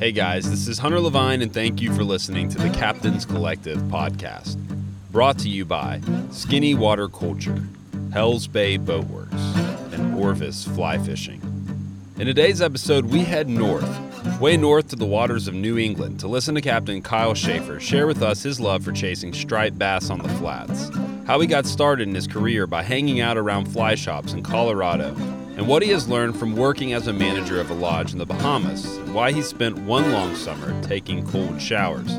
Hey guys, this is Hunter Levine, and thank you for listening to the Captain's Collective podcast. Brought to you by Skinny Water Culture, Hells Bay Boatworks, and Orvis Fly Fishing. In today's episode, we head north, way north to the waters of New England, to listen to Captain Kyle Schaefer share with us his love for chasing striped bass on the flats, how he got started in his career by hanging out around fly shops in Colorado, and what he has learned from working as a manager of a lodge in the Bahamas, and why he spent one long summer taking cold showers.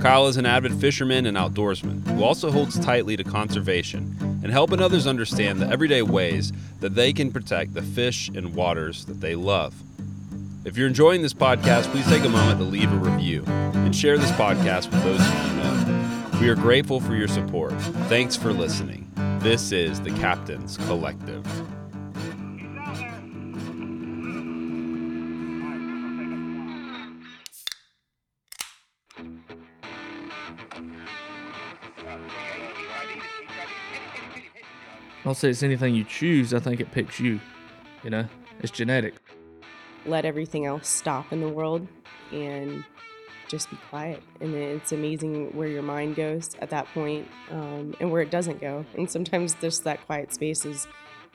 Kyle is an avid fisherman and outdoorsman who also holds tightly to conservation and helping others understand the everyday ways that they can protect the fish and waters that they love. If you're enjoying this podcast, please take a moment to leave a review and share this podcast with those you know. We are grateful for your support. Thanks for listening. This is the Captain's Collective. I'll say it's anything you choose. I think it picks you. You know, it's genetic. let everything else stop in the world and just be quiet. And it's amazing where your mind goes at that point, um, and where it doesn't go. And sometimes just that quiet space is,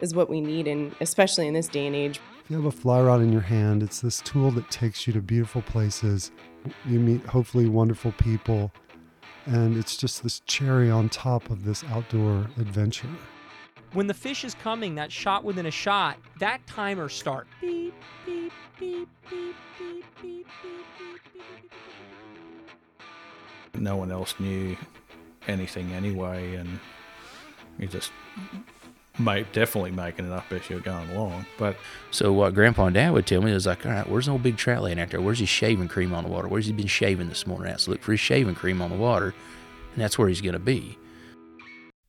is what we need, and especially in this day and age. If you have a fly rod in your hand, it's this tool that takes you to beautiful places. You meet hopefully wonderful people, and it's just this cherry on top of this outdoor adventure. When the fish is coming, that shot within a shot, that timer starts. Beep, beep, beep, beep, beep, beep, beep, No one else knew anything anyway, and you just might definitely making it up as you're going along. But so what Grandpa and Dad would tell me is like, all right, where's the old big trout laying out there? Where's his shaving cream on the water? Where's he been shaving this morning? Let's look for his shaving cream on the water, and that's where he's gonna be.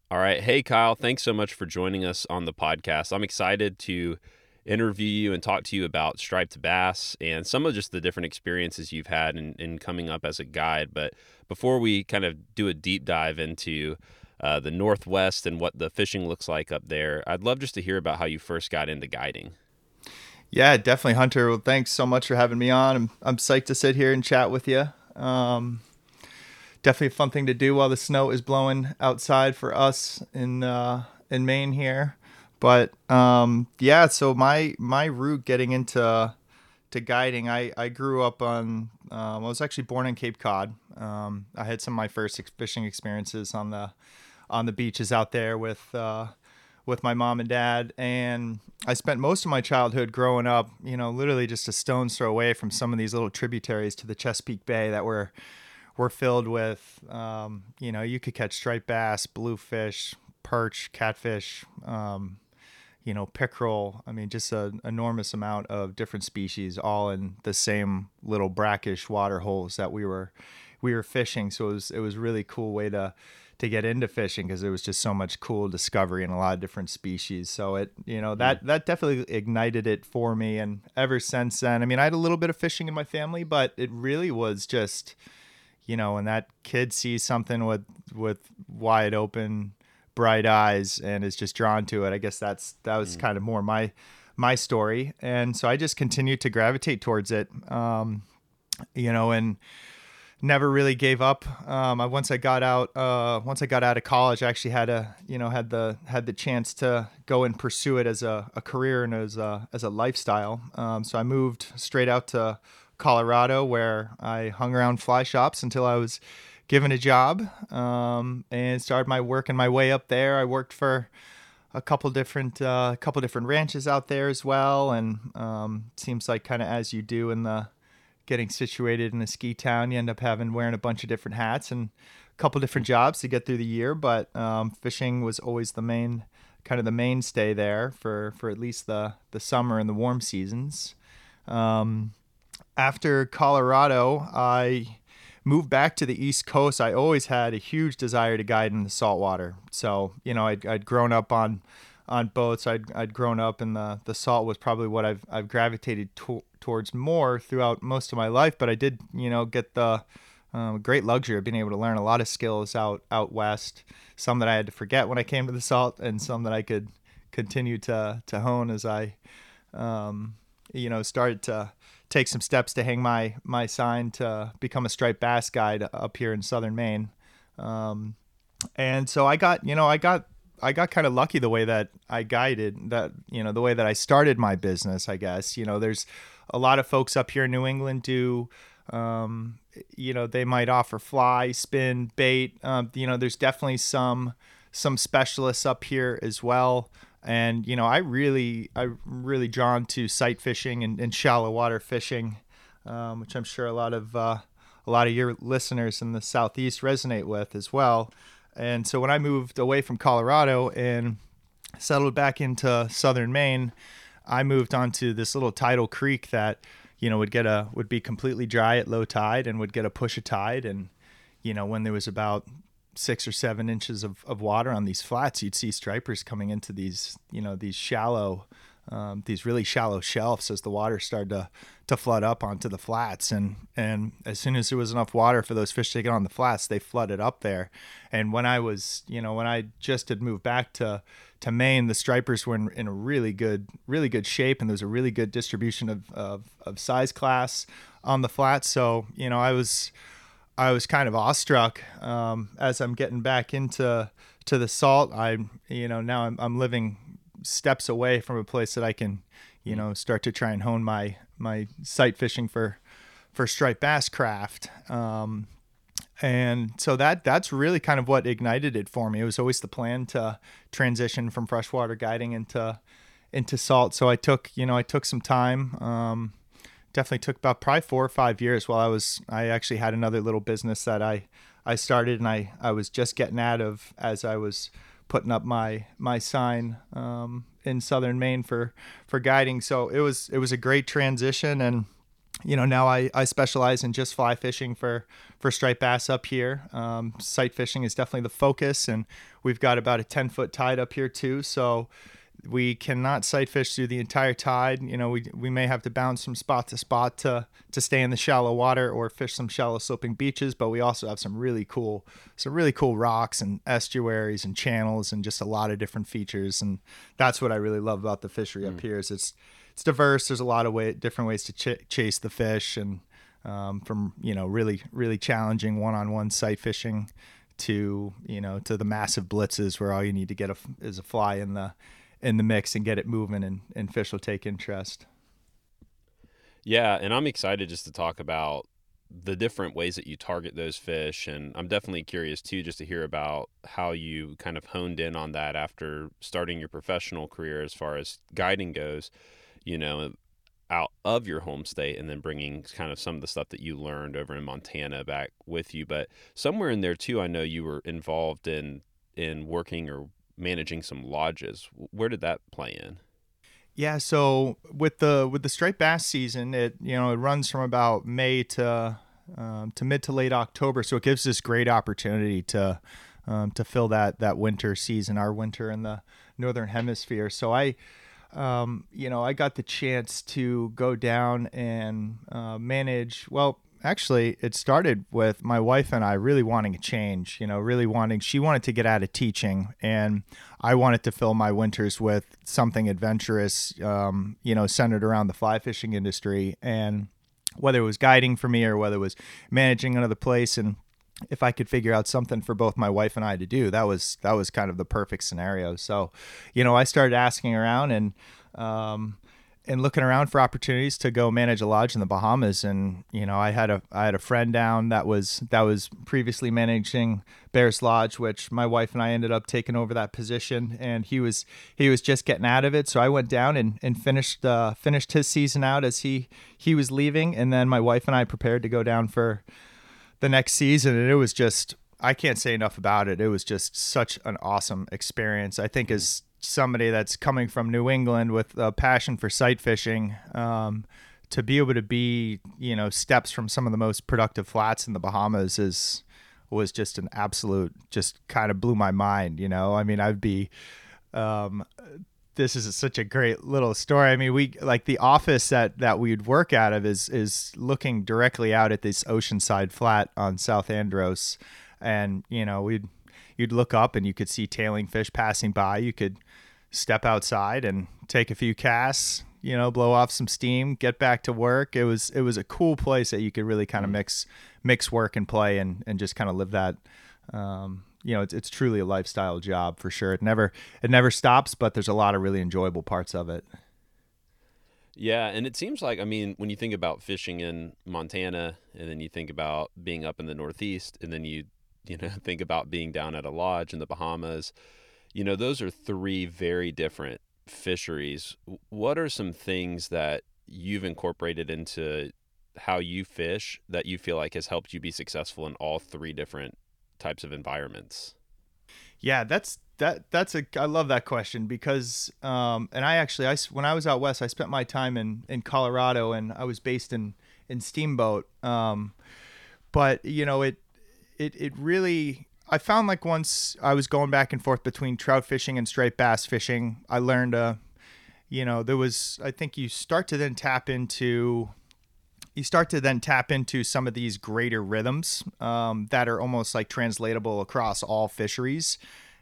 All right. Hey, Kyle, thanks so much for joining us on the podcast. I'm excited to interview you and talk to you about striped bass and some of just the different experiences you've had in, in coming up as a guide. But before we kind of do a deep dive into uh, the Northwest and what the fishing looks like up there, I'd love just to hear about how you first got into guiding. Yeah, definitely, Hunter. Well, thanks so much for having me on. I'm I'm psyched to sit here and chat with you. Um, definitely a fun thing to do while the snow is blowing outside for us in uh, in Maine here. But um, yeah, so my my route getting into to guiding, I I grew up on. Um, I was actually born in Cape Cod. Um, I had some of my first fishing experiences on the on the beaches out there with. Uh, with my mom and dad and i spent most of my childhood growing up you know literally just a stone's throw away from some of these little tributaries to the chesapeake bay that were were filled with um, you know you could catch striped bass bluefish perch catfish um, you know pickerel i mean just an enormous amount of different species all in the same little brackish water holes that we were we were fishing so it was it was really cool way to to get into fishing because there was just so much cool discovery in a lot of different species. So it, you know, that that definitely ignited it for me. And ever since then, I mean, I had a little bit of fishing in my family, but it really was just, you know, when that kid sees something with with wide open, bright eyes and is just drawn to it. I guess that's that was kind of more my my story. And so I just continued to gravitate towards it. Um, you know, and never really gave up. Um, I, once I got out, uh, once I got out of college, I actually had a, you know, had the had the chance to go and pursue it as a, a career and as a as a lifestyle. Um, so I moved straight out to Colorado, where I hung around fly shops until I was given a job, um, and started my work and my way up there. I worked for a couple different uh, couple different ranches out there as well, and um, seems like kind of as you do in the getting situated in a ski town, you end up having wearing a bunch of different hats and a couple different jobs to get through the year. But um, fishing was always the main kind of the mainstay there for for at least the the summer and the warm seasons. Um, after Colorado, I moved back to the East Coast. I always had a huge desire to guide in the saltwater. So you know, I'd, I'd grown up on on boats. I'd, I'd grown up and the, the salt was probably what I've, I've gravitated to, towards more throughout most of my life. But I did, you know, get the um, great luxury of being able to learn a lot of skills out, out West, some that I had to forget when I came to the salt and some that I could continue to, to hone as I, um, you know, started to take some steps to hang my my sign to become a striped bass guide up here in southern Maine. Um, and so I got, you know, I got I got kind of lucky the way that I guided that, you know, the way that I started my business, I guess. You know, there's a lot of folks up here in New England do um, you know, they might offer fly, spin, bait. Um, you know, there's definitely some some specialists up here as well. And you know, I really, I'm really drawn to sight fishing and, and shallow water fishing, um, which I'm sure a lot of uh, a lot of your listeners in the southeast resonate with as well. And so when I moved away from Colorado and settled back into southern Maine, I moved onto this little tidal creek that you know would get a would be completely dry at low tide and would get a push of tide and you know when there was about six or seven inches of, of water on these flats you'd see stripers coming into these you know these shallow um, these really shallow shelves as the water started to to flood up onto the flats. And and as soon as there was enough water for those fish to get on the flats they flooded up there. And when i was you know when i just had moved back to to maine the stripers were in, in a really good really good shape and there was a really good distribution of, of, of size class on the flats so you know i was i was kind of awestruck um, as i'm getting back into to the salt i you know now i'm, I'm living steps away from a place that i can you know start to try and hone my my sight fishing for for striped bass craft. Um, and so that that's really kind of what ignited it for me. It was always the plan to transition from freshwater guiding into into salt. So I took you know I took some time. Um, definitely took about probably four or five years while I was I actually had another little business that I I started and I I was just getting out of as I was putting up my my sign um, in southern Maine for for guiding. So it was it was a great transition and you know now I, I specialize in just fly fishing for for striped bass up here um, sight fishing is definitely the focus and we've got about a 10 foot tide up here too so we cannot sight fish through the entire tide. You know, we, we may have to bounce from spot to spot to to stay in the shallow water or fish some shallow sloping beaches. But we also have some really cool some really cool rocks and estuaries and channels and just a lot of different features. And that's what I really love about the fishery mm. up here is it's it's diverse. There's a lot of way different ways to ch- chase the fish and um, from you know really really challenging one-on-one sight fishing to you know to the massive blitzes where all you need to get a, is a fly in the in the mix and get it moving and, and fish will take interest. Yeah, and I'm excited just to talk about the different ways that you target those fish and I'm definitely curious too just to hear about how you kind of honed in on that after starting your professional career as far as guiding goes, you know, out of your home state and then bringing kind of some of the stuff that you learned over in Montana back with you, but somewhere in there too I know you were involved in in working or managing some lodges. Where did that play in? Yeah, so with the with the striped bass season, it you know it runs from about May to um, to mid to late October, so it gives us great opportunity to um, to fill that that winter season, our winter in the northern hemisphere. So I, um, you know, I got the chance to go down and uh, manage. Well, actually it started with my wife and I really wanting a change, you know, really wanting she wanted to get out of teaching and I wanted to fill my winters with something adventurous um, you know, centered around the fly fishing industry and whether it was guiding for me or whether it was managing another place and if I could figure out something for both my wife and I to do, that was that was kind of the perfect scenario. So, you know, I started asking around and um, and looking around for opportunities to go manage a lodge in the Bahamas. And you know, I had a I had a friend down that was that was previously managing Bair's Lodge, which my wife and I ended up taking over that position. And he was he was just getting out of it, so I went down and and finished uh, finished his season out as he he was leaving, and then my wife and I prepared to go down for the next season, and it was just. I can't say enough about it. It was just such an awesome experience. I think as somebody that's coming from New England with a passion for sight fishing um, to be able to be, you know, steps from some of the most productive flats in the Bahamas is was just an absolute, just kind of blew my mind. You know, I mean, I'd be. Um, this is such a great little story. I mean, we like the office that that we'd work out of is is looking directly out at this oceanside flat on South Andros, and you know we'd you'd look up and you could see tailing fish passing by. You could step outside and take a few casts, you know, blow off some steam, get back to work. It was it was a cool place that you could really kind of mix mix work and play and and just kind of live that. Um, you know, it's it's truly a lifestyle job for sure. It never it never stops, but there's a lot of really enjoyable parts of it. Yeah, and it seems like I mean, when you think about fishing in Montana, and then you think about being up in the Northeast, and then you you know think about being down at a lodge in the Bahamas, you know, those are three very different fisheries. What are some things that you've incorporated into how you fish that you feel like has helped you be successful in all three different types of environments? Yeah, that's that that's a I love that question because um and I actually I when I was out west I spent my time in in Colorado and I was based in in Steamboat um but you know it it it really I found like once I was going back and forth between trout fishing and striped bass fishing I learned uh you know there was I think you start to then tap into you start to then tap into some of these greater rhythms um, that are almost like translatable across all fisheries.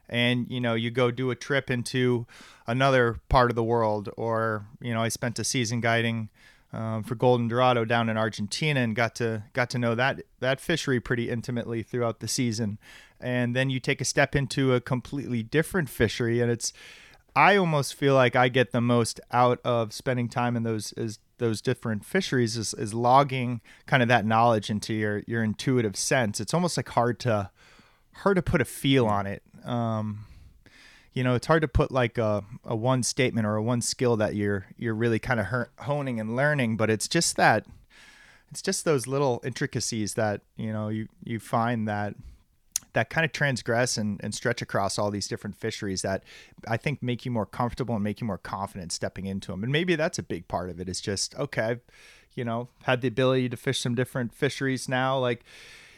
And you know you go do a trip into another part of the world or you know i spent a season guiding um, for golden dorado down in argentina and got to got to know that that fishery pretty intimately throughout the season and then you take a step into a completely different fishery and it's i almost feel like i get the most out of spending time in those those different fisheries is, is logging kind of that knowledge into your your intuitive sense. It's almost like hard to hard to put a feel on it. Um, you know, it's hard to put like a, a one statement or a one skill that you're you're really kind of honing and learning, but it's just that it's just those little intricacies that you know you you find that that kind of transgress and, and stretch across all these different fisheries that I think make you more comfortable and make you more confident stepping into them. And maybe that's a big part of it. Is just okay, I've, you know, had the ability to fish some different fisheries now, like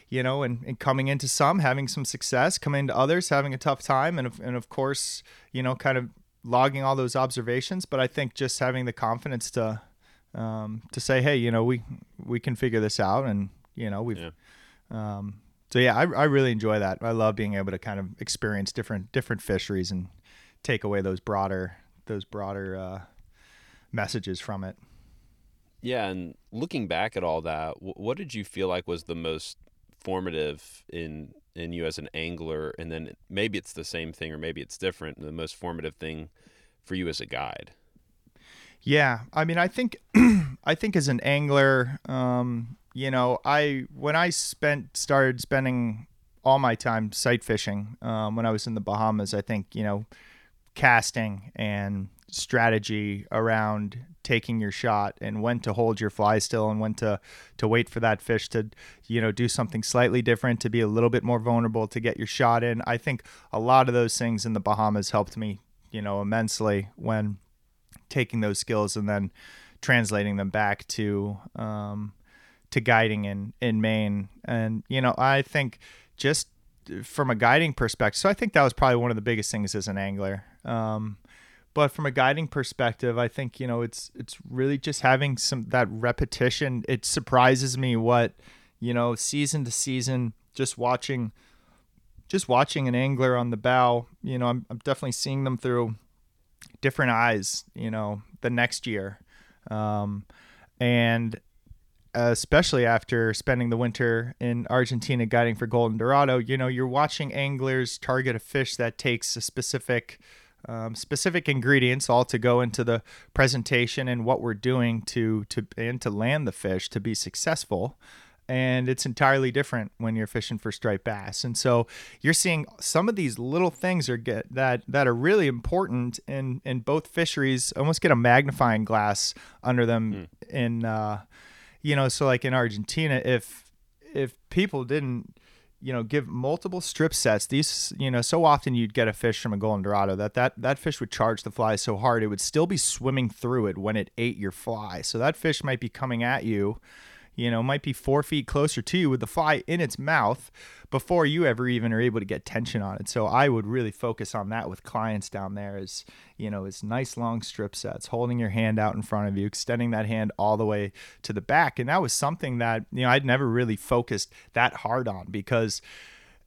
you know, and, and coming into some, having some success, coming into others, having a tough time, and of, and of course, you know, kind of logging all those observations. But I think just having the confidence to um, to say, hey, you know, we we can figure this out, and you know, we've. Yeah. Um, so yeah, I, I really enjoy that. I love being able to kind of experience different different fisheries and take away those broader those broader uh, messages from it. Yeah, and looking back at all that, what did you feel like was the most formative in in you as an angler and then maybe it's the same thing or maybe it's different the most formative thing for you as a guide yeah i mean i think i think as an angler um, you know i when i spent started spending all my time sight fishing um, when i was in the bahamas i think you know casting and strategy around taking your shot and when to hold your fly still and when to to wait for that fish to you know do something slightly different to be a little bit more vulnerable to get your shot in. I think a lot of those things in the bahamas helped me you know immensely when taking those skills and then translating them back to um, to guiding in in maine. And you know i think just from a guiding perspective so i think that was probably one of the biggest things as an angler. Um, but from a guiding perspective i think you know it's it's really just having some that repetition. It surprises me what you know season to season just watching just watching an angler on the bow you know i'm, I'm definitely seeing them through different eyes you know the next year. Um, and especially after spending the winter in Argentina guiding for golden dorado you know you're watching anglers target a fish that takes a specific um, specific ingredients all to go into the presentation and what we're doing to to and to land the fish to be successful and it's entirely different when you're fishing for striped bass and so you're seeing some of these little things are get that that are really important in in both fisheries almost get a magnifying glass under them mm. in uh you know so like in argentina if if people didn't you know give multiple strip sets these you know so often you'd get a fish from a golden dorado that that that fish would charge the fly so hard it would still be swimming through it when it ate your fly. So that fish might be coming at you you know, might be four feet closer to you with the fly in its mouth before you ever even are able to get tension on it. So I would really focus on that with clients down there is, you know, is nice long strip sets, holding your hand out in front of you, extending that hand all the way to the back. And that was something that, you know, I'd never really focused that hard on because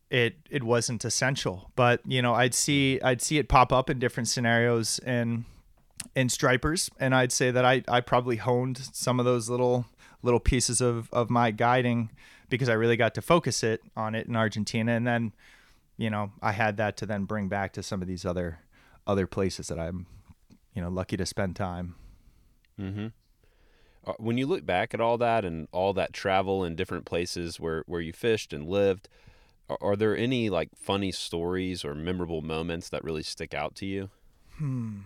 it it wasn't essential. But you know, I'd see I'd see it pop up in different scenarios and in stripers, and I'd say that I I probably honed some of those little little pieces of of my guiding because I really got to focus it on it in Argentina, and then you know I had that to then bring back to some of these other other places that I'm you know lucky to spend time. Mm-hmm. Uh, when you look back at all that and all that travel in different places where where you fished and lived, are, are there any like funny stories or memorable moments that really stick out to you? Hmm.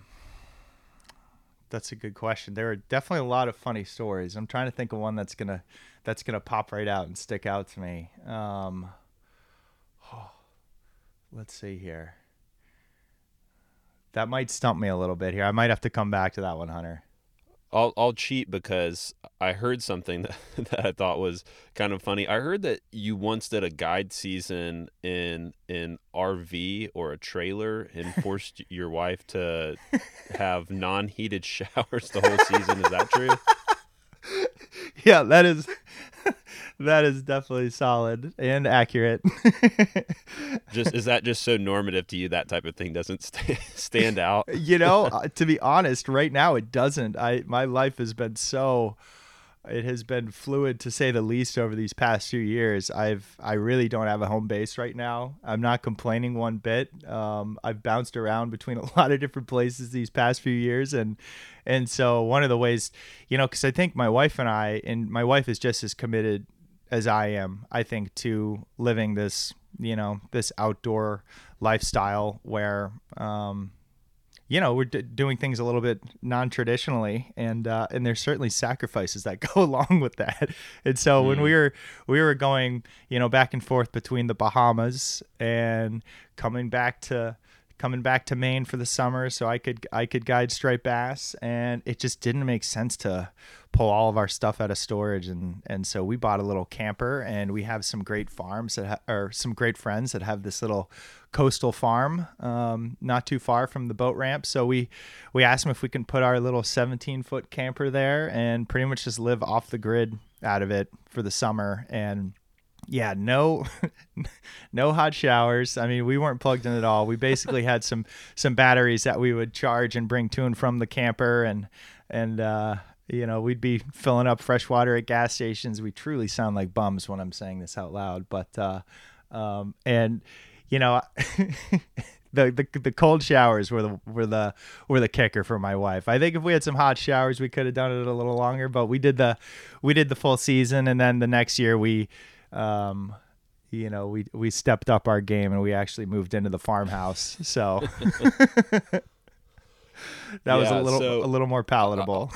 That's a good question. There are definitely a lot of funny stories. I'm trying to think of one that's gonna that's gonna pop right out and stick out to me. Um, oh, let's see here. That might stump me a little bit here. I might have to come back to that one, Hunter. I'll I'll cheat because I heard something that, that I thought was kind of funny. I heard that you once did a guide season in in RV or a trailer and forced your wife to have non-heated showers the whole season. Is that true? yeah, that is that is definitely solid and accurate. just is that just so normative to you that type of thing doesn't st- stand out? you know, uh, to be honest, right now it doesn't. I my life has been so it has been fluid to say the least over these past few years. I've I really don't have a home base right now. I'm not complaining one bit. Um, I've bounced around between a lot of different places these past few years, and and so one of the ways, you know, because I think my wife and I, and my wife is just as committed as I am. I think to living this, you know, this outdoor lifestyle where. Um, you know we're d- doing things a little bit non-traditionally and uh, and there's certainly sacrifices that go along with that and so mm. when we mm. were we were going you know back and forth between the bahamas and coming back to coming back to Maine for the summer so I could I could guide striped bass. And it just didn't make sense to pull all of our stuff out of storage. And and so we bought a little camper and we have some great farms that ha- or some great friends that have this little coastal farm um, not too far from the boat ramp. So we we asked them if we can put our little 17 foot camper there and pretty much just live off the grid out of it for the summer. And yeah, no, no hot showers. I mean, we weren't plugged in at all. We basically had some some batteries that we would charge and bring to and from the camper, and and uh, you know we'd be filling up fresh water at gas stations. We truly sound like bums when I'm saying this out loud, but uh, um, and you know. the, the the cold showers were the were the were the kicker for my wife. I think if we had some hot showers, we could have done it a little longer. But we did the we did the full season, and then the next year we um, you know, we we stepped up our game and we actually moved into the farmhouse. So that yeah, was a little so, a little more palatable.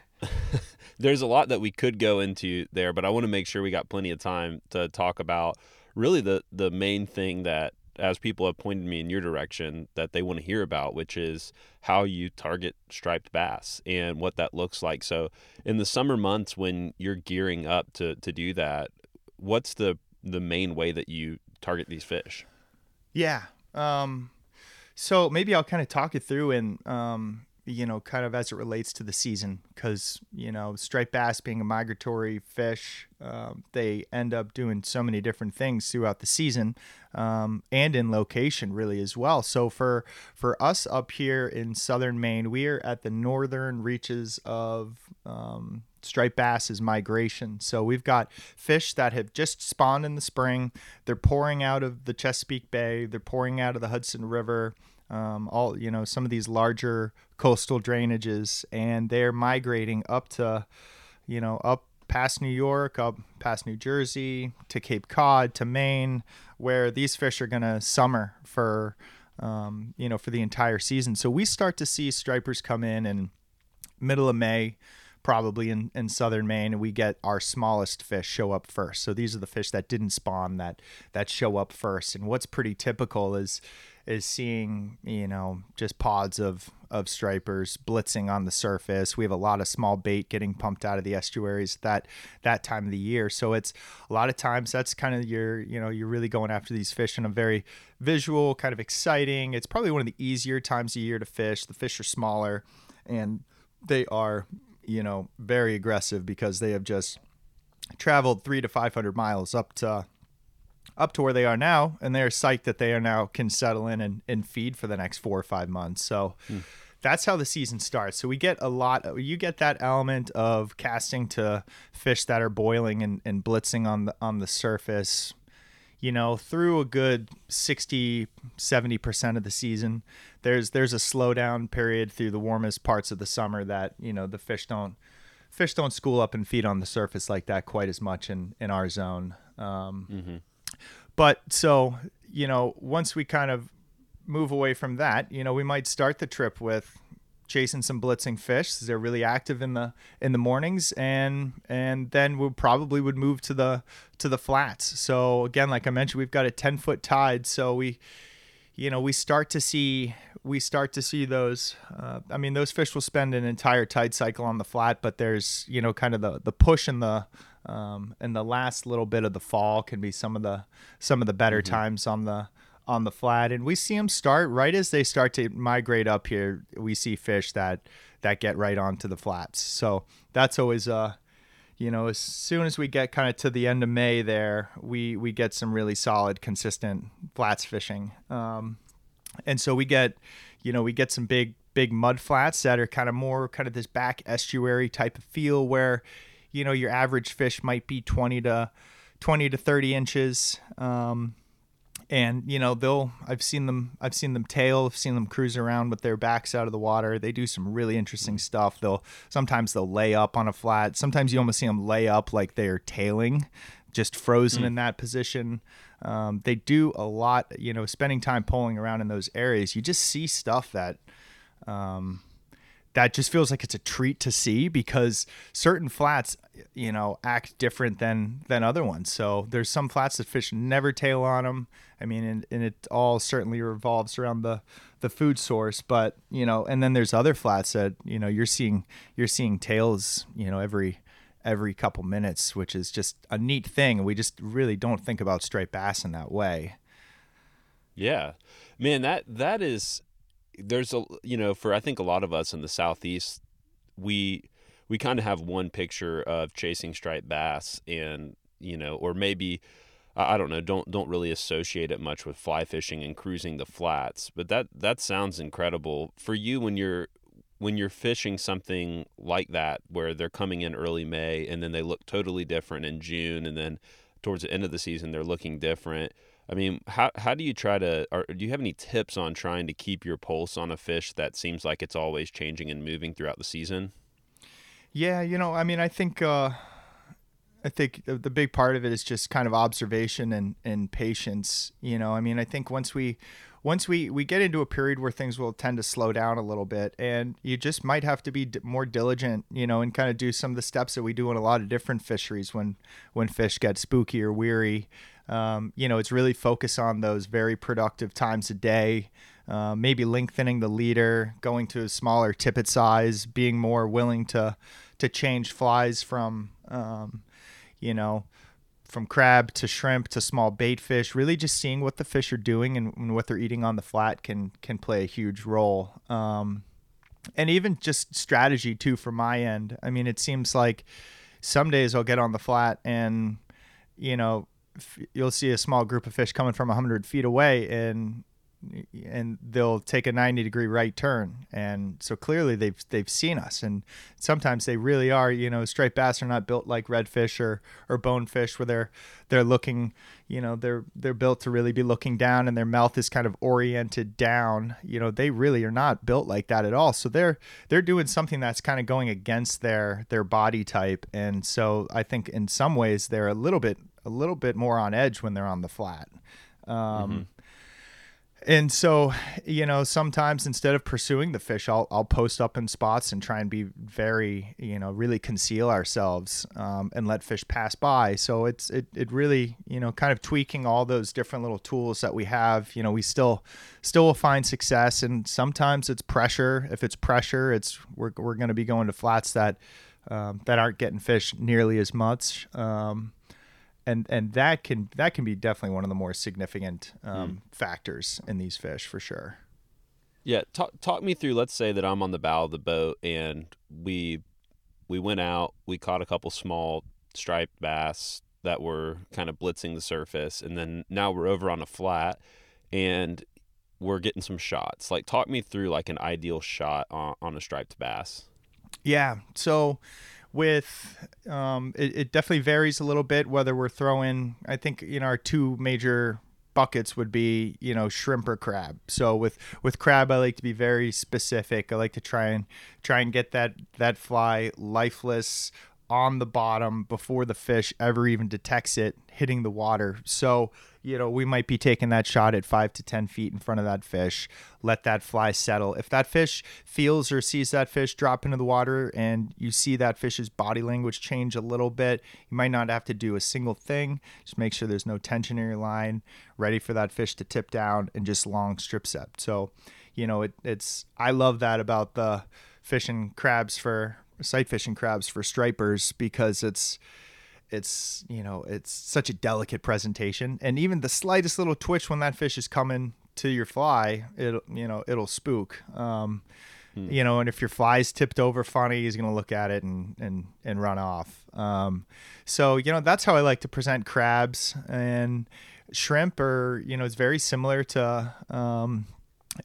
There's a lot that we could go into there, but I want to make sure we got plenty of time to talk about really the the main thing that as people have pointed me in your direction that they want to hear about, which is how you target striped bass and what that looks like. So, in the summer months when you're gearing up to to do that, what's the the main way that you target these fish? Yeah. Um, so maybe I'll kind of talk it through and um, you know, kind of as it relates to the season, because you know, striped bass being a migratory fish, um, they end up doing so many different things throughout the season, um, and in location really as well. So for for us up here in southern Maine, we are at the northern reaches of um, striped bass is migration. So we've got fish that have just spawned in the spring. They're pouring out of the Chesapeake Bay. They're pouring out of the Hudson River. Um, all you know, some of these larger coastal drainages, and they're migrating up to, you know, up past New York, up past New Jersey, to Cape Cod, to Maine, where these fish are gonna summer for, um, you know, for the entire season. So we start to see stripers come in in middle of May probably in, in southern Maine, we get our smallest fish show up first. So these are the fish that didn't spawn that that show up first. And what's pretty typical is is seeing you know just pods of of stripers blitzing on the surface. We have a lot of small bait getting pumped out of the estuaries that that time of the year. So it's a lot of times that's kind of your you know you're really going after these fish in a very visual, kind of exciting. It's probably one of the easier times of year to fish. The fish are smaller and they are you know, very aggressive because they have just traveled three to 500 miles up to up to where they are now, and they're psyched that they are now can settle in and, and feed for the next four or five months. So hmm. that's how the season starts. So we get a lot. You get that element of casting to fish that are boiling and, and blitzing on the on the surface. You know, through a good 60, 70% of the season, there's there's a slowdown period through the warmest parts of the summer that, you know, the fish don't fish don't school up and feed on the surface like that quite as much in in our zone. Um, But so you know, once we kind of move away from that, you know, we might start the trip with chasing some blitzing fish. They're really active in the in the mornings, and and then we probably would move to the to the flats. So again, like I mentioned, we've got a ten foot tide, so we you know we start to see we start to see those uh, i mean those fish will spend an entire tide cycle on the flat but there's you know kind of the the push in the um, and the last little bit of the fall can be some of the some of the better times on the on the flat and we see them start right as they start to migrate up here we see fish that that get right onto the flats so that's always uh you know, as soon as we get kind of to the end of May there, we we get some really solid, consistent flats fishing. Um, and so we get, you know, we get some big big mud flats that are kind of more kind of this back estuary type of feel where, you know, your average fish might be 20 to 20 to 30 inches. Um, and you know they'll i've seen them i've seen them tail i've seen them cruise around with their backs out of the water. They do some really interesting stuff. They'll sometimes they'll lay up on a flat. Sometimes you almost see them lay up like they're tailing just frozen in that position. Um, they do a lot you know spending time pulling around in those areas you just see stuff that um, that just feels like it's a treat to see because certain flats you know act different than than other ones. So there's some flats that fish never tail on them i mean and, and it all certainly revolves around the the food source but you know and then there's other flats that you know you're seeing you're seeing tails you know every every couple minutes which is just a neat thing. We just really don't think about striped bass in that way. Yeah, man, that that is there's a you know for I think a lot of us in the southeast we we kind of have one picture of chasing striped bass and you know or maybe I don't know don't don't really associate it much with fly fishing and cruising the flats but that that sounds incredible. For you when you're when you're fishing something like that where they're coming in early May and then they look totally different in June and then towards the end of the season they're looking different I mean, how how do you try to? Or do you have any tips on trying to keep your pulse on a fish that seems like it's always changing and moving throughout the season? Yeah, you know, I mean, I think uh, I think the, big part of it is just kind of observation and and patience. You know, I mean, I think once we once we we get into a period where things will tend to slow down a little bit, and you just might have to be d- more diligent. You know, and kind of do some of the steps that we do in a lot of different fisheries when when fish get spooky or weary. Um, you know, it's really focus on those very productive times a day. Uh, maybe lengthening the leader, going to a smaller tippet size, being more willing to to change flies from um, you know from crab to shrimp to small bait fish. Really, just seeing what the fish are doing and, and what they're eating on the flat can can play a huge role. Um, and even just strategy too from my end. I mean, it seems like some days I'll get on the flat and you know you'll see a small group of fish coming from 100 feet away and and they'll take a 90 degree right turn. And so clearly they've they've seen us. And sometimes they really are you know striped bass are not built like redfish or or bonefish where they're they're looking you know they're they're built to really be looking down and their mouth is kind of oriented down. You know they really are not built like that at all. So they're they're doing something that's kind of going against their their body type. And so i think in some ways they're a little bit a little bit more on edge when they're on the flat um and so, you know, sometimes instead of pursuing the fish, I'll, I'll post up in spots and try and be very, you know, really conceal ourselves um, and let fish pass by. So it's, it, it really, you know, kind of tweaking all those different little tools that we have. You know, we still, still will find success. And sometimes it's pressure. If it's pressure, it's, we're, we're going to be going to flats that, um, that aren't getting fish nearly as much. Um, and and that can that can be definitely one of the more significant um, factors in these fish for sure. Yeah, talk talk me through. Let's say that I'm on the bow of the boat and we we went out, we caught a couple small striped bass, that were kind of blitzing the surface, and then now we're over on a flat, and we're getting some shots. Like, talk me through like an ideal shot on, on a striped bass. Yeah. So with um, it, it definitely varies a little bit whether we're throwing. I think you know our two major buckets would be you know shrimp or crab. So with with crab, I like to be very specific. I like to try and try and get that that fly lifeless on the bottom before the fish ever even detects it hitting the water. So, you know, we might be taking that shot at five to 10 feet in front of that fish, let that fly settle. If that fish feels or sees that fish drop into the water and you see that fish's body language change a little bit, you might not have to do a single thing. Just make sure there's no tension in your line, ready for that fish to tip down and just long strip set. So, you know, it, it's, I love that about the fishing crabs for sight fishing crabs for stripers because it's it's you know it's such a delicate presentation. And even the slightest little twitch when that fish is coming to your fly it'll you know it'll spook. Um, hmm. you know and if your fly's tipped over funny he's going to look at it and and and run off. Um, so you know that's how i like to present crabs. And shrimp are you know it's very similar to um,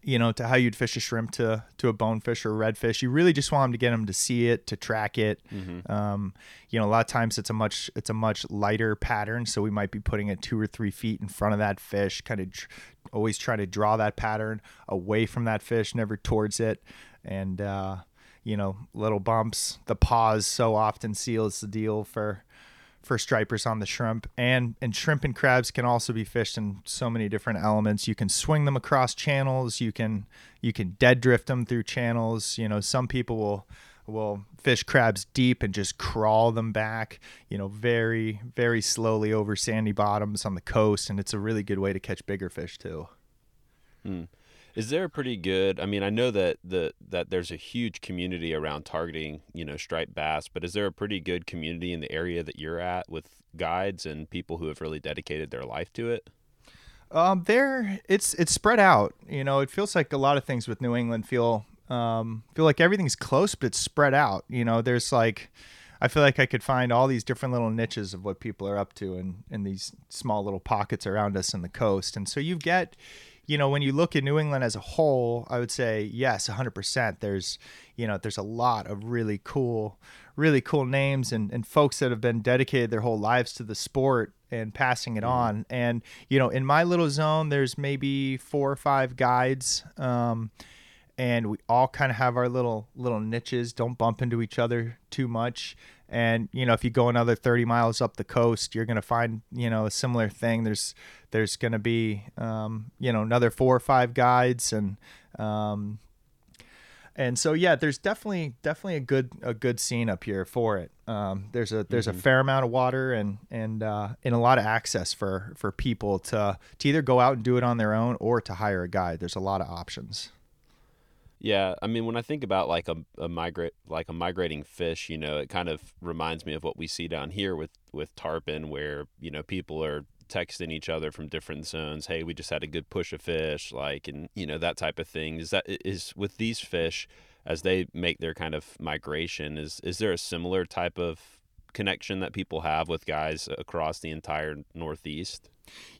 you know, to how you'd fish a shrimp to to a bonefish or a redfish. You really just want them to get them to see it, to track it. Mm-hmm. Um, you know, a lot of times it's a much it's a much lighter pattern, so we might be putting it two or three feet in front of that fish, kind of tr- always try to draw that pattern away from that fish, never towards it, and uh, you know, little bumps. The pause so often seals the deal for for stripers on the shrimp and and shrimp and crabs can also be fished in so many different elements. You can swing them across channels you can you can dead drift them through channels. You know some people will will fish crabs deep and just crawl them back you know very very slowly over sandy bottoms on the coast and it's a really good way to catch bigger fish too. Mm. Is there a pretty good? I mean, I know that the that there's a huge community around targeting, you know, striped bass, but is there a pretty good community in the area that you're at with guides and people who have really dedicated their life to it? Um, there, it's it's spread out. You know, it feels like a lot of things with New England feel um, feel like everything's close, but it's spread out. You know, there's like. I feel like I could find all these different little niches of what people are up to in, in these small little pockets around us in the coast. And so you get you know, when you look at New England as a whole, I would say yes, 100%. There's, you know, there's a lot of really cool, really cool names and, and folks that have been dedicated their whole lives to the sport and passing it mm-hmm. on. And, you know, in my little zone, there's maybe four or five guides. Um, and we all kind of have our little little niches don't bump into each other too much and you know if you go another 30 miles up the coast you're going to find you know a similar thing. There's there's going to be um, you know another four or five guides and um, and so yeah there's definitely definitely a good a good scene up here for it. Um, there's a there's mm-hmm. a fair amount of water and and uh, and a lot of access for for people to to either go out and do it on their own or to hire a guide. There's a lot of options yeah, I mean, when I think about like a, a migrate like a migrating fish, you know, it kind of reminds me of what we see down here with with tarpon, where you know people are texting each other from different zones. Hey, we just had a good push of fish, like, and you know that type of thing. Is that is with these fish as they make their kind of migration? Is is there a similar type of connection that people have with guys across the entire Northeast?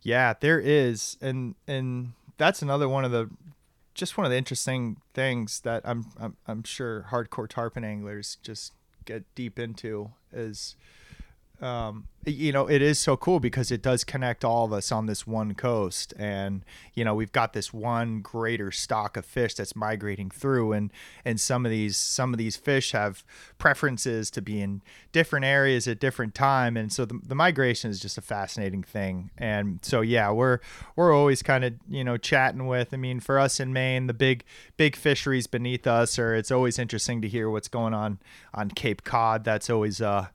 Yeah, there is, and and that's another one of the just one of the interesting things that I'm I'm, I'm sure hardcore tarpon anglers just get deep into is um, you know, it is so cool because it does connect all of us on this one coast. And, you know, we've got this one greater stock of fish that's migrating through and, and some of these, some of these fish have preferences to be in different areas at different time. And so the, the migration is just a fascinating thing. And so, yeah, we're, we're always kind of, you know, chatting with, I mean, for us in Maine, the big, big fisheries beneath us, or it's always interesting to hear what's going on on Cape Cod. That's always, uh,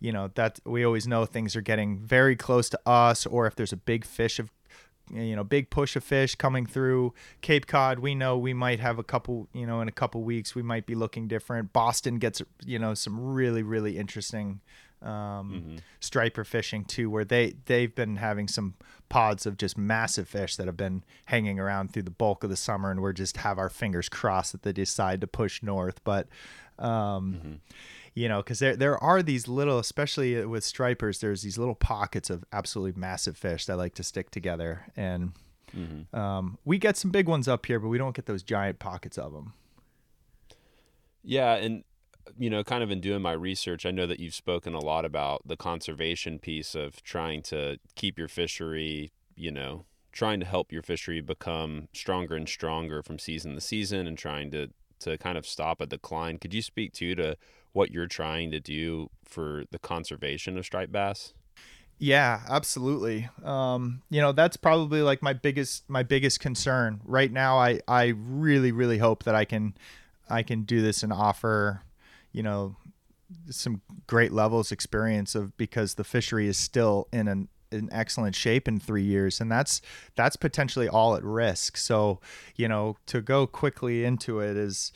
you know that we always know things are getting very close to us or if there's a big fish of you know big push of fish coming through cape cod we know we might have a couple you know in a couple weeks we might be looking different. Boston gets you know some really really interesting um, mm-hmm. striper fishing too where they they've been having some pods of just massive fish that have been hanging around through the bulk of the summer and we're just have our fingers crossed that they decide to push north. But um, mm-hmm you know, because there there are these little, especially with stripers, there's these little pockets of absolutely massive fish that like to stick together, and Mm-hmm. um, we get some big ones up here, but we don't get those giant pockets of them. Yeah, and you know, kind of in doing my research, I know that you've spoken a lot about the conservation piece of trying to keep your fishery, you know, trying to help your fishery become stronger and stronger from season to season and trying to to kind of stop a decline. Could you speak to to what you're trying to do for the conservation of striped bass? Yeah, absolutely. Um, you know, that's probably like my biggest my biggest concern right now. I I really really hope that I can I can do this and offer, you know, some great levels experience of because the fishery is still in an in excellent shape in three years and that's that's potentially all at risk so you know to go quickly into it is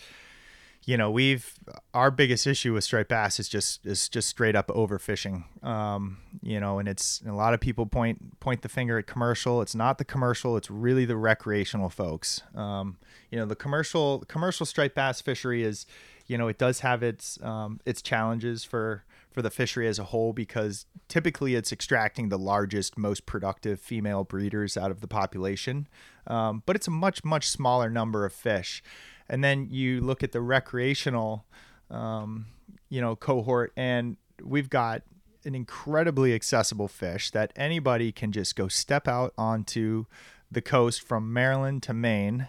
you know we've our biggest issue with striped bass is just is just straight up overfishing. Um you know and it's and a lot of people point point the finger at commercial. It's not the commercial it's really the recreational folks. Um you know the commercial commercial striped bass fishery is you know it does have its um its challenges for for the fishery as a whole because typically it's extracting the largest most productive female breeders out of the population. Um, but it's a much much smaller number of fish and then you look at the recreational um, you know cohort and we've got an incredibly accessible fish that anybody can just go step out onto the coast from maryland to maine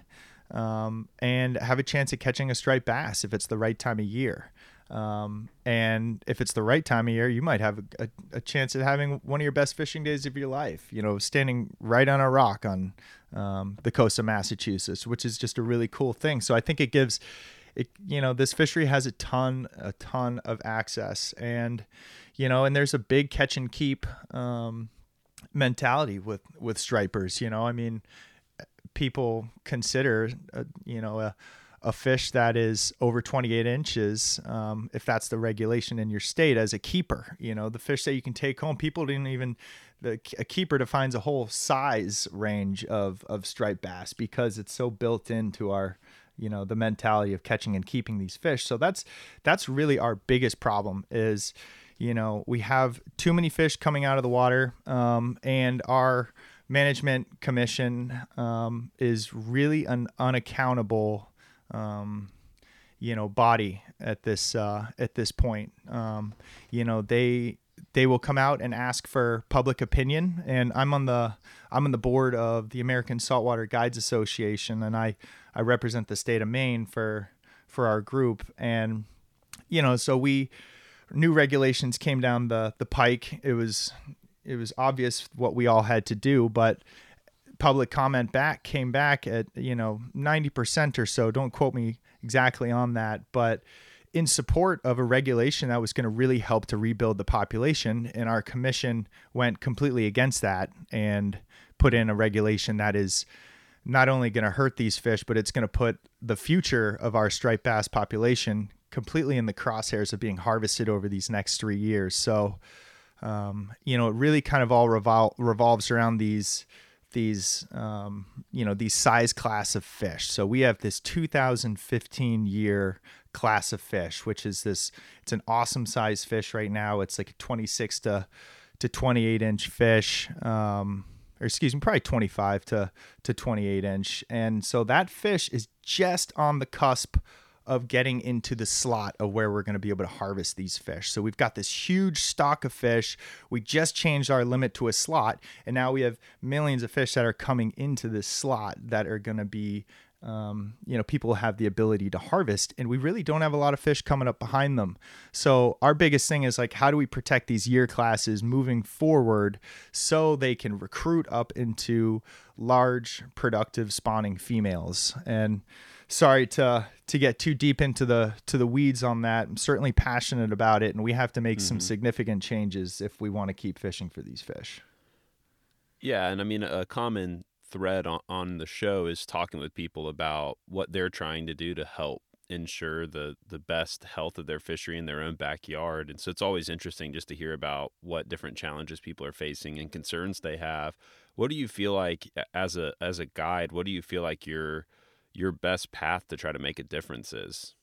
um, and have a chance at catching a striped bass if it's the right time of year um, and if it's the right time of year, you might have a, a, a, chance at having one of your best fishing days of your life. You know, standing right on a rock on um, the coast of Massachusetts, which is just a really cool thing. So I think it gives, it you know, this fishery has a ton, a ton of access, and you know, and there's a big catch and keep um, mentality with with stripers. You know, I mean, people consider, uh, you know, a a fish that is over 28 inches, um, if that's the regulation in your state, as a keeper. You know, the fish that you can take home. People didn't even the a keeper defines a whole size range of of striped bass because it's so built into our you know the mentality of catching and keeping these fish. So that's that's really our biggest problem is you know we have too many fish coming out of the water um, and our management commission um, is really an unaccountable um, you know body at this uh, at this point. Um, you know they they will come out and ask for public opinion, and I'm on the I'm on the board of the American Saltwater Guides Association, and I I represent the state of Maine for for our group, and you know so we new regulations came down the the pike. It was it was obvious what we all had to do, but public comment back came back at you know 90% or so. Don't quote me exactly on that but in support of a regulation that was going to really help to rebuild the population and our commission went completely against that and put in a regulation that is not only going to hurt these fish but it's going to put the future of our striped bass population completely in the crosshairs of being harvested over these next three years. So um, you know it really kind of all revol- revolves around these these um, you know these size class of fish. So we have this 2015 year class of fish, which is this. It's an awesome size fish right now. It's like a 26 to to 28 inch fish. Um, or excuse me, probably 25 to to 28 inch, and so that fish is just on the cusp of getting into the slot of where we're going to be able to harvest these fish. So we've got this huge stock of fish. We just changed our limit to a slot, and now we have millions of fish that are coming into this slot that are going to be. Um, you know, people have the ability to harvest, and we really don't have a lot of fish coming up behind them. So, our biggest thing is like, how do we protect these year classes moving forward so they can recruit up into large, productive spawning females? And sorry to to get too deep into the to the weeds on that. I'm certainly passionate about it, and we have to make mm-hmm. some significant changes if we want to keep fishing for these fish. Yeah, and I mean a common thread on, on the show is talking with people about what they're trying to do to help ensure the the best health of their fishery in their own backyard. And so it's always interesting just to hear about what different challenges people are facing and concerns they have. What do you feel like as a as a guide? What do you feel like you're your best path to try to make a difference is?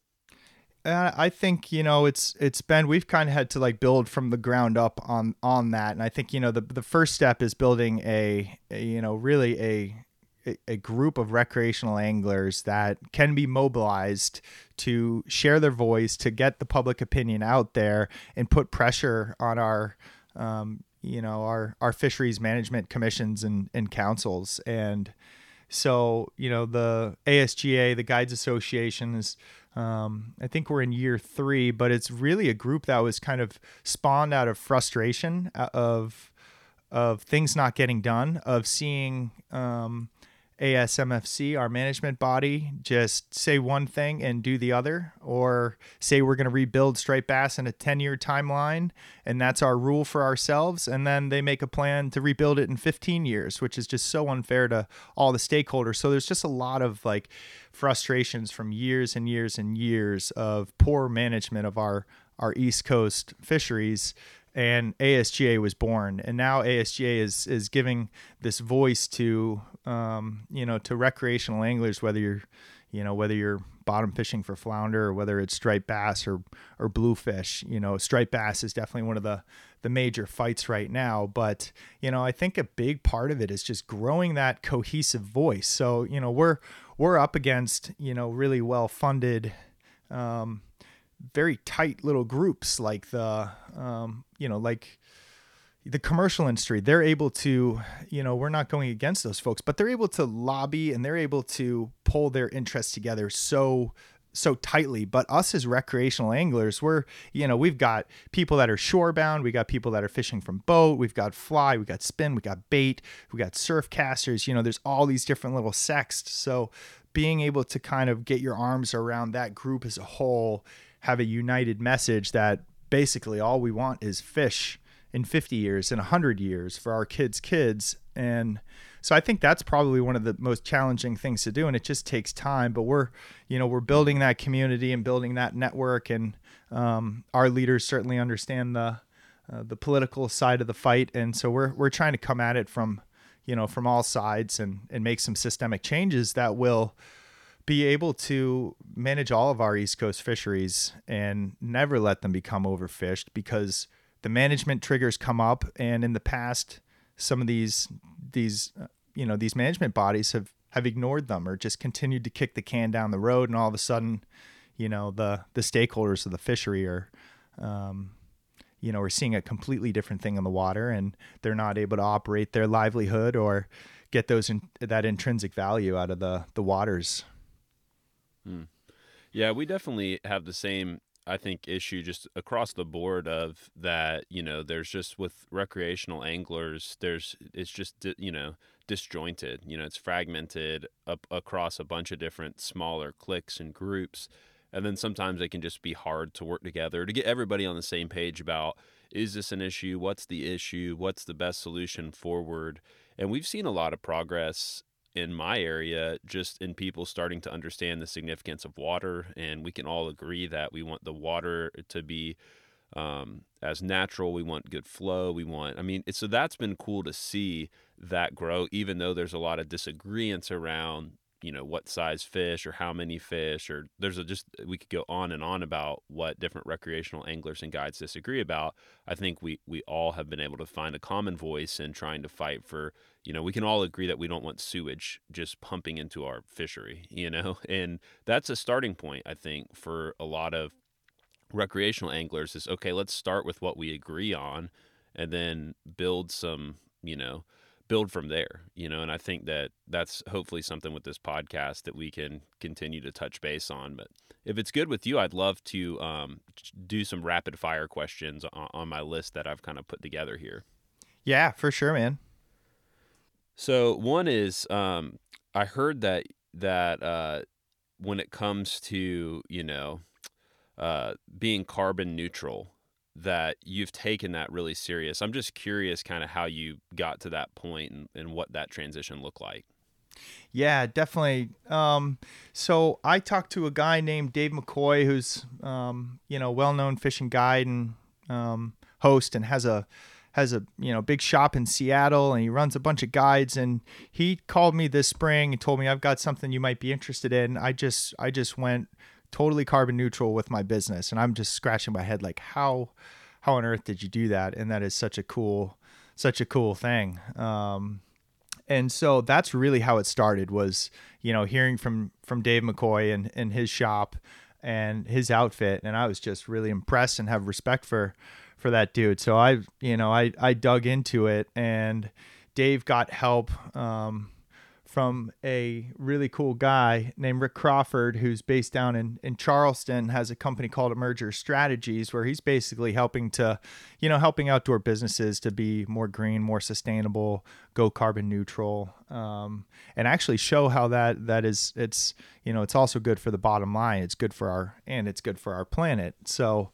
Uh, I think you know it's it's been we've kind of had to like build from the ground up on on that, and I think you know the the first step is building a, a you know really a a group of recreational anglers that can be mobilized to share their voice, to get the public opinion out there, and put pressure on our, um, you know, our our fisheries management commissions and and councils. And so, you know, the ASGA, the Guides Association, is um, I think we're in year three, but it's really a group that was kind of spawned out of frustration uh, of of things not getting done, of seeing um, ASMFC, our management body, just say one thing and do the other, or say we're going to rebuild striped bass in a 10 year timeline, and that's our rule for ourselves. And then they make a plan to rebuild it in 15 years, which is just so unfair to all the stakeholders. So there's just a lot of like frustrations from years and years and years of poor management of our, our East Coast fisheries and ASGA was born, and now ASGA is is giving this voice to um, you know to recreational anglers, whether you're you know whether you're bottom fishing for flounder or whether it's striped bass or or bluefish. You know, striped bass is definitely one of the the major fights right now. But you know, I think a big part of it is just growing that cohesive voice. So you know, we're we're up against you know really well funded. Um, very tight little groups like the um, you know like the commercial industry they're able to you know we're not going against those folks but they're able to lobby and they're able to pull their interests together so so tightly. But us as recreational anglers we're you know we've got people that are shore bound we got people that are fishing from boat we've got fly we got spin we got bait we got surf casters you know there's all these different little sects. So being able to kind of get your arms around that group as a whole have a united message that basically all we want is fish in 50 years in 100 years for our kids kids. And so i think that's probably one of the most challenging things to do and it just takes time but we're you know we're building that community and building that network and um, our leaders certainly understand the uh, the political side of the fight and so we're we're trying to come at it from you know from all sides and and make some systemic changes that will be able to manage all of our East Coast fisheries and never let them become overfished because the management triggers come up and in the past some of these these you know these management bodies have have ignored them or just continued to kick the can down the road and all of a sudden you know the the stakeholders of the fishery are um, you know are seeing a completely different thing in the water and they're not able to operate their livelihood or get those in, that intrinsic value out of the the waters Hmm. Yeah, we definitely have the same, I think, issue just across the board of that, you know, there's just with recreational anglers, there's, it's just, you know, disjointed. You know, it's fragmented up across a bunch of different smaller cliques and groups. And then sometimes it can just be hard to work together to get everybody on the same page about is this an issue? What's the issue? What's the best solution forward? And we've seen a lot of progress in my area just in people starting to understand the significance of water and we can all agree that we want the water to be um, as natural we want good flow we want i mean so that's been cool to see that grow even though there's a lot of disagreements around you know what size fish or how many fish or there's a just we could go on and on about what different recreational anglers and guides disagree about. I think we we all have been able to find a common voice in trying to fight for you know we can all agree that we don't want sewage just pumping into our fishery you know? And that's a starting point i think for a lot of recreational anglers is okay let's start with what we agree on and then build some you know build from there you know? And i think that that's hopefully something with this podcast that we can continue to touch base on but if it's good with you i'd love to um, do some rapid fire questions on, on my list that i've kind of put together here. Yeah for sure man so one is um, i heard that that uh, when it comes to you know uh, being carbon neutral that you've taken that really serious. I'm just curious kind of how you got to that point and, and what that transition looked like. Yeah, definitely. Um, so I talked to a guy named Dave McCoy, who's um, you know well-known fishing guide and um, host, and has a has a you know big shop in Seattle, and he runs a bunch of guides. And he called me this spring and told me I've got something you might be interested in. I just I just went totally carbon neutral with my business. And I'm just scratching my head like how how on earth did you do that? And that is such a cool such a cool thing. Um, and so that's really how it started was you know hearing from from Dave McCoy and and his shop and his outfit and I was just really impressed and have respect for for that dude so I you know I I dug into it and Dave got help um, from a really cool guy named Rick Crawford, who's based down in, in Charleston, has a company called Emerger Strategies, where he's basically helping to, you know, helping outdoor businesses to be more green, more sustainable, go carbon neutral, um, and actually show how that that is. It's you know, it's also good for the bottom line. It's good for our and it's good for our planet. So.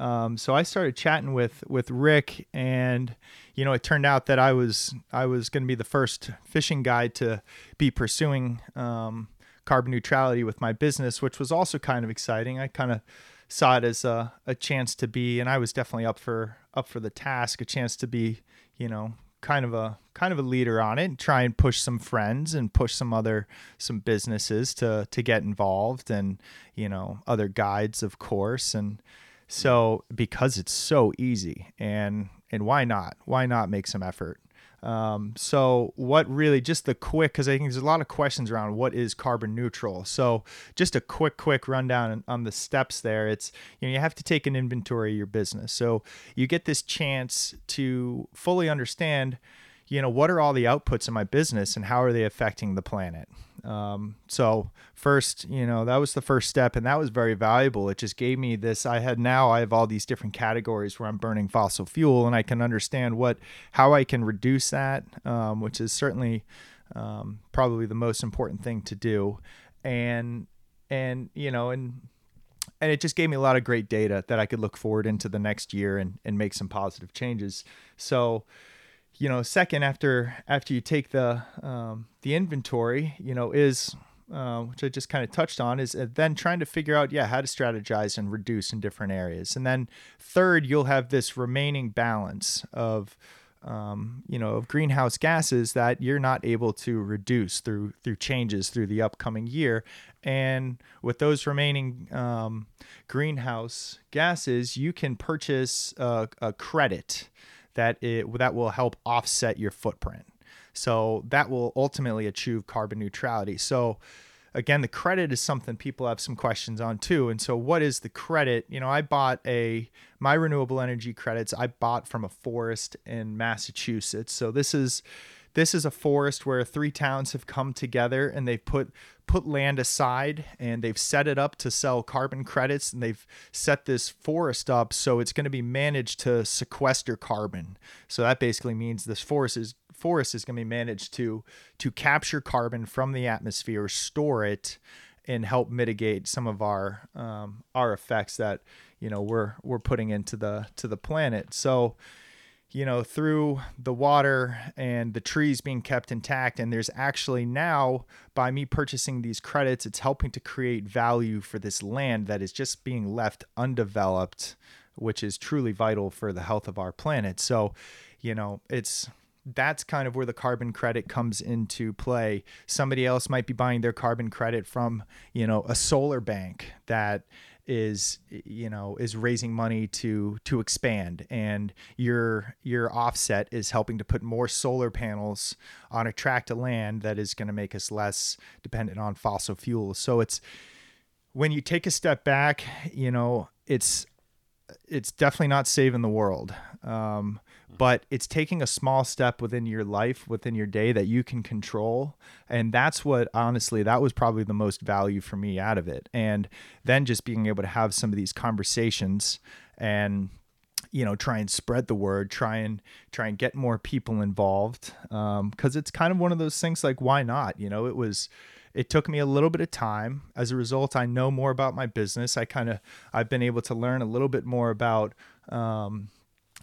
Um, so I started chatting with with Rick, and you know, it turned out that I was I was going to be the first fishing guide to be pursuing um, carbon neutrality with my business, which was also kind of exciting. I kind of saw it as a, a chance to be, and I was definitely up for up for the task, a chance to be, you know, kind of a kind of a leader on it and try and push some friends and push some other some businesses to to get involved and you know other guides of course and so because it's so easy and and why not? Why not make some effort? Um, so what really just the quick because I think there's a lot of questions around what is carbon neutral. So just a quick quick rundown on the steps there. It's you know you have to take an inventory of your business. So you get this chance to fully understand you know what are all the outputs in my business and how are they affecting the planet um, so first, you know, that was the first step, and that was very valuable. It just gave me this. I had now I have all these different categories where I'm burning fossil fuel, and I can understand what how I can reduce that, um, which is certainly um, probably the most important thing to do. And and you know and and it just gave me a lot of great data that I could look forward into the next year and and make some positive changes. So you know, second after after you take the um, the inventory, you know, is uh, which I just kind of touched on, is uh, then trying to figure out, yeah, how to strategize and reduce in different areas. And then third, you'll have this remaining balance of, um, you know, of greenhouse gases that you're not able to reduce through through changes through the upcoming year. And with those remaining um, greenhouse gases, you can purchase a, a credit that it that will help offset your footprint. So that will ultimately achieve carbon neutrality. So again, the credit is something people have some questions on too. And so what is the credit? You know, I bought a my renewable energy credits I bought from a forest in Massachusetts. So this is this is a forest where three towns have come together and they've put put land aside and they've set it up to sell carbon credits and they've set this forest up so it's going to be managed to sequester carbon. So that basically means this forest is forest is going to be managed to to capture carbon from the atmosphere, store it, and help mitigate some of our um, our effects that you know we're we're putting into the to the planet. So you know, through the water and the trees being kept intact. And there's actually now, by me purchasing these credits, it's helping to create value for this land that is just being left undeveloped, which is truly vital for the health of our planet. So, you know, it's that's kind of where the carbon credit comes into play. Somebody else might be buying their carbon credit from, you know, a solar bank that is you know is raising money to to expand. And your your offset is helping to put more solar panels on a tract of land that is going to make us less dependent on fossil fuels. So it's when you take a step back you know it's it's definitely not saving the world um, but it's taking a small step within your life within your day that you can control. And that's what honestly that was probably the most value for me out of it. And then just being able to have some of these conversations and you know try and spread the word try and try and get more people involved. Because um, it's kind of one of those things like why not? You know it was it took me a little bit of time. As a result i know more about my business. I kind of i've been able to learn a little bit more about um,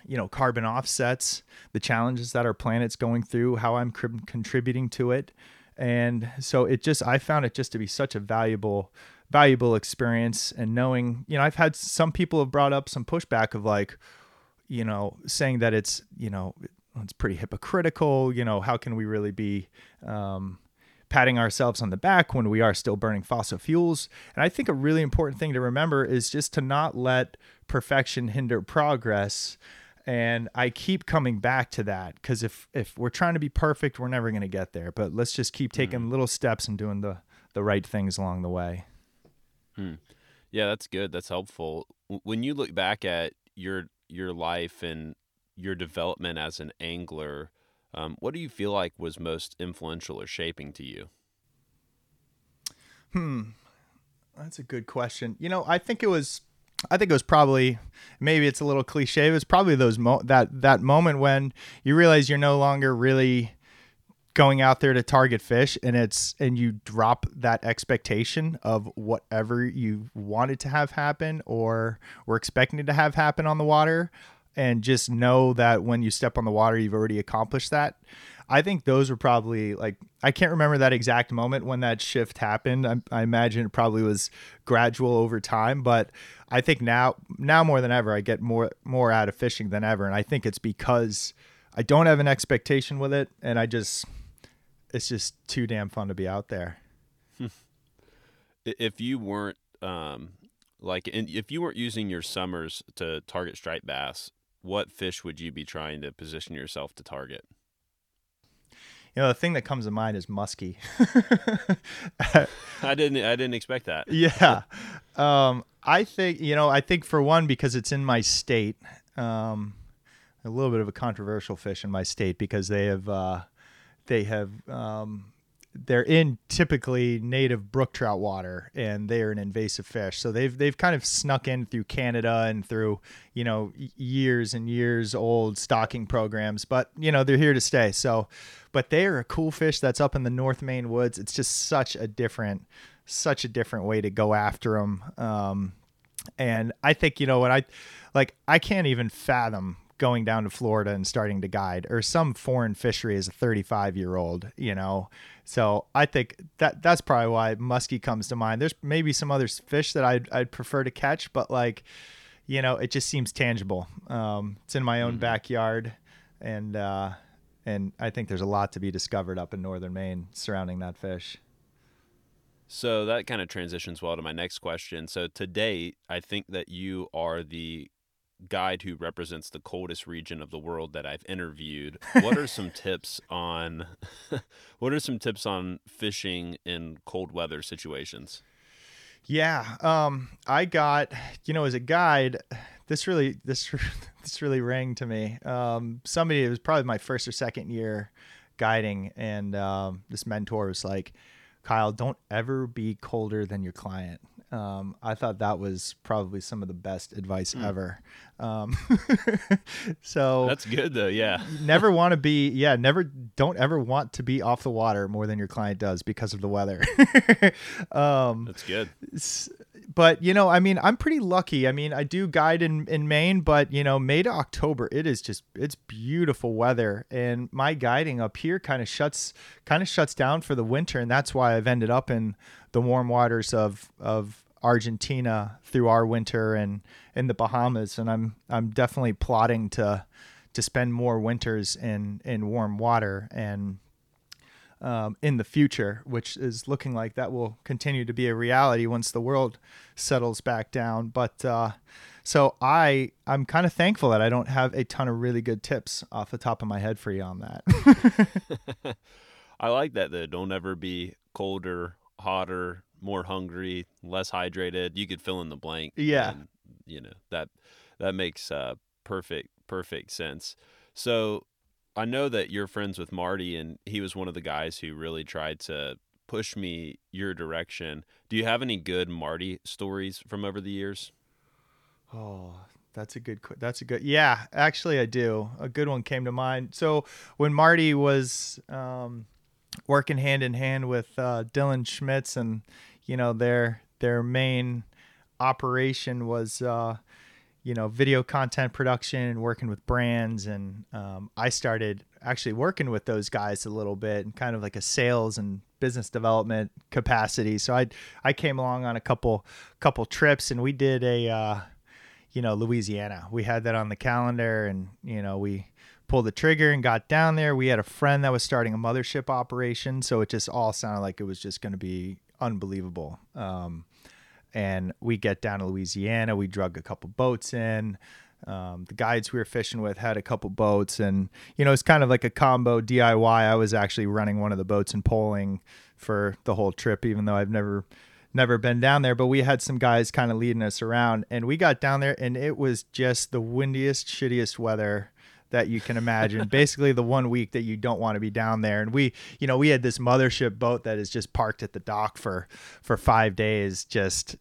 you know carbon offsets the challenges that our planet's going through how i'm contributing to it and so it just i found it just to be such a valuable valuable experience and knowing you know i've had some people have brought up some pushback of like you know saying that it's you know it's pretty hypocritical you know how can we really be um, patting ourselves on the back when we are still burning fossil fuels. And I think a really important thing to remember is just to not let perfection hinder progress. And I keep coming back to that because if if we're trying to be perfect, we're never going to get there. But let's just keep taking little steps and doing the the right things along the way. Yeah, that's good. That's helpful. When you look back at your your life and your development as an angler, um, what do you feel like was most influential or shaping to you? Hmm, that's a good question. You know, I think it was I think it was probably maybe it's a little cliche. It was probably those mo- that that moment when you realize you're no longer really going out there to target fish and it's and you drop that expectation of whatever you wanted to have happen or were expecting to have happen on the water and just know that when you step on the water you've already accomplished that i think those were probably like i can't remember that exact moment when that shift happened. I, I imagine it probably was gradual over time but i think now now more than ever i get more more out of fishing than ever. And i think it's because i don't have an expectation with it and i just it's just too damn fun to be out there. If you weren't um, like, in, if you weren't using your summers to target striped bass, what fish would you be trying to position yourself to target? You know the thing that comes to mind is muskie I didn't. I didn't expect that. yeah um i think you know i think for one because it's in my state um a little bit of a controversial fish in my state because they have uh they have um they're in typically native brook trout water and they are an invasive fish. So they've they've kind of snuck in through canada and through you know years and years old stocking programs but you know they're here to stay. So but they are a cool fish that's up in the north maine woods. It's just such a different such a different way to go after them um and I think you know what I like I can't even fathom going down to Florida and starting to guide or some foreign fishery as a 35 year old, you know. So I think that that's probably why muskie comes to mind. There's maybe some other fish that I'd I'd prefer to catch, but like you know, it just seems tangible. Um, it's in my own backyard, and uh, and I think there's a lot to be discovered up in northern Maine surrounding that fish. So that kind of transitions well to my next question. So to date, I think that you are the guide who represents the coldest region of the world that I've interviewed. What are some tips on what are some tips on fishing in cold weather situations? Yeah, um, I got you know as a guide, this really this this really rang to me. Um, somebody it was probably my first or second year guiding, and um, this mentor was like, "Kyle, don't ever be colder than your client." Um, I thought that was probably some of the best advice ever. Um, so That's good though, yeah. never want to be yeah never don't ever want to be off the water more than your client does because of the weather um That's good. But you know i mean i'm pretty lucky. I mean i do guide in in maine but you know may to october it is just it's beautiful weather. And my guiding up here kind of shuts kind of shuts down for the winter. And that's why i've ended up in the warm waters of of argentina through our winter and in the bahamas. And i'm i'm definitely plotting to to spend more winters in in warm water. And um, in the future, which is looking like that will continue to be a reality once the world settles back down. But uh, so I I'm kind of thankful that I don't have a ton of really good tips off the top of my head for you on that. I like that though. Don't ever be colder, hotter, more hungry, less hydrated. You could fill in the blank. Yeah. and, you know that that makes uh, perfect perfect sense. So I know that you're friends with Marty, and he was one of the guys who really tried to push me your direction. Do you have any good Marty stories from over the years? Oh, that's a good. That's a good. Yeah, actually, I do. A good one came to mind. So when Marty was um, working hand in hand with uh, Dylan Schmitz, and you know their their main operation was uh, you know video content production and working with brands, and um, I started actually working with those guys a little bit and kind of like a sales and business development capacity. So I I came along on a couple couple trips, and we did a. Uh, you know, Louisiana. We had that on the calendar and, you know, we pulled the trigger and got down there. We had a friend that was starting a mothership operation, so it just all sounded like it was just going to be unbelievable. Um, and we get down to Louisiana. We drug a couple boats in. Um, the guides we were fishing with had a couple boats, and you know it's kind of like a combo DIY. I was actually running one of the boats and poling for the whole trip, even though I've never never been down there. But we had some guys kind of leading us around, and we got down there, and it was just the windiest, shittiest weather that you can imagine. Basically, the one week that you don't want to be down there. And we, you know, we had this mothership boat that is just parked at the dock for for five days, just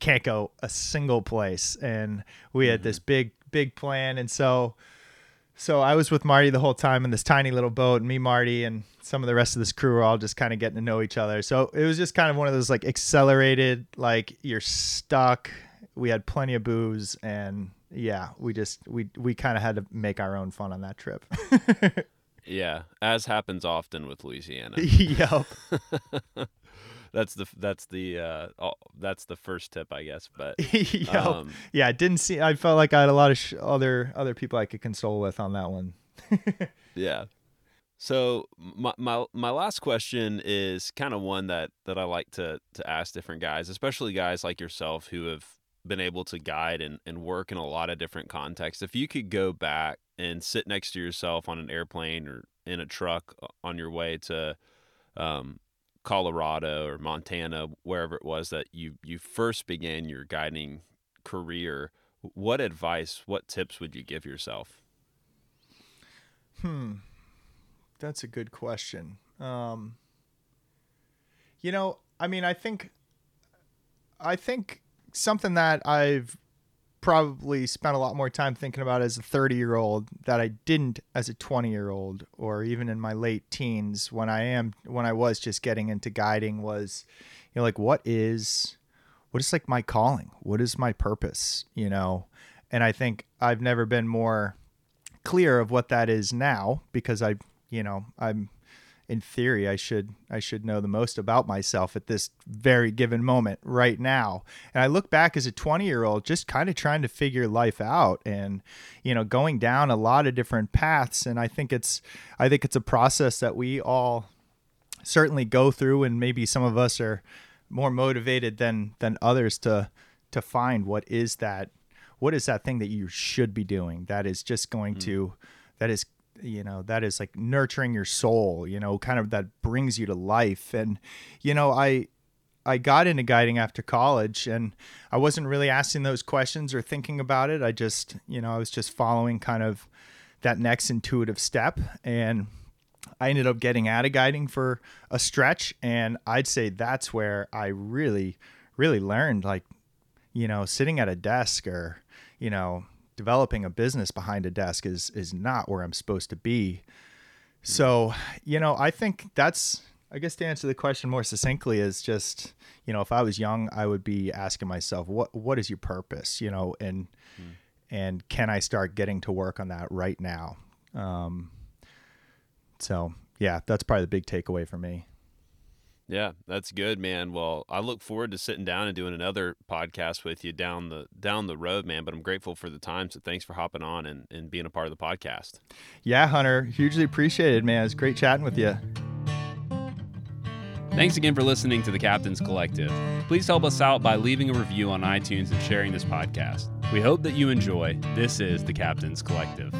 can't go a single place. And we had this mm-hmm. big big plan, and so. So I was with Marty the whole time in this tiny little boat, and me, Marty, and some of the rest of this crew were all just kind of getting to know each other. So it was just kind of one of those like accelerated, like you're stuck. We had plenty of booze, and yeah, we just we we kind of had to make our own fun on that trip. Yeah, as happens often with Louisiana. yep. that's the that's the uh, oh, that's the first tip, I guess. But yep. um, yeah, it didn't see. I felt like I had a lot of sh- other other people I could console with on that one. Yeah. So my, my my last question is kind of one that that I like to to ask different guys, especially guys like yourself who have been able to guide and, and work in a lot of different contexts. If you could go back and sit next to yourself on an airplane or in a truck uh, on your way to um, Colorado or Montana, wherever it was that you you first began your guiding career, what advice, what tips would you give yourself? Hmm. That's a good question. Um, you know, I mean, I think, I think something that I've probably spent a lot more time thinking about as a 30 year old that I didn't as a 20 year old or even in my late teens when I am when I was just getting into guiding was you know like what is what is like my calling? What is my purpose? You know? And I think I've never been more clear of what that is now because I you know I'm in theory I should I should know the most about myself at this very given moment right now. And I look back as a 20 year old just kind of trying to figure life out and you know going down a lot of different paths and I think it's I think it's a process that we all certainly go through and maybe some of us are more motivated than than others to to find what is that what is that thing that you should be doing that is just going hmm. to that is you know that is like nurturing your soul you know kind of that brings you to life. And you know i i got into guiding after college and i wasn't really asking those questions or thinking about it. I just you know i was just following kind of that next intuitive step. And i ended up getting out of guiding for a stretch and i'd say that's where i really really learned like you know sitting at a desk or you know developing a business behind a desk is is not where I'm supposed to be. So, you know, I think that's I guess to answer the question more succinctly is just, you know, if I was young, I would be asking myself, what what is your purpose, you know, and and can I start getting to work on that right now? Um so, yeah, that's probably the big takeaway for me. Yeah, that's good, man. Well, I look forward to sitting down and doing another podcast with you down the down the road, man. But I'm grateful for the time. So thanks for hopping on and, and being a part of the podcast. Yeah, Hunter, hugely appreciated, man. It's great chatting with you. Thanks again for listening to the Captain's Collective. Please help us out by leaving a review on iTunes and sharing this podcast. We hope that you enjoy. This is the Captain's Collective.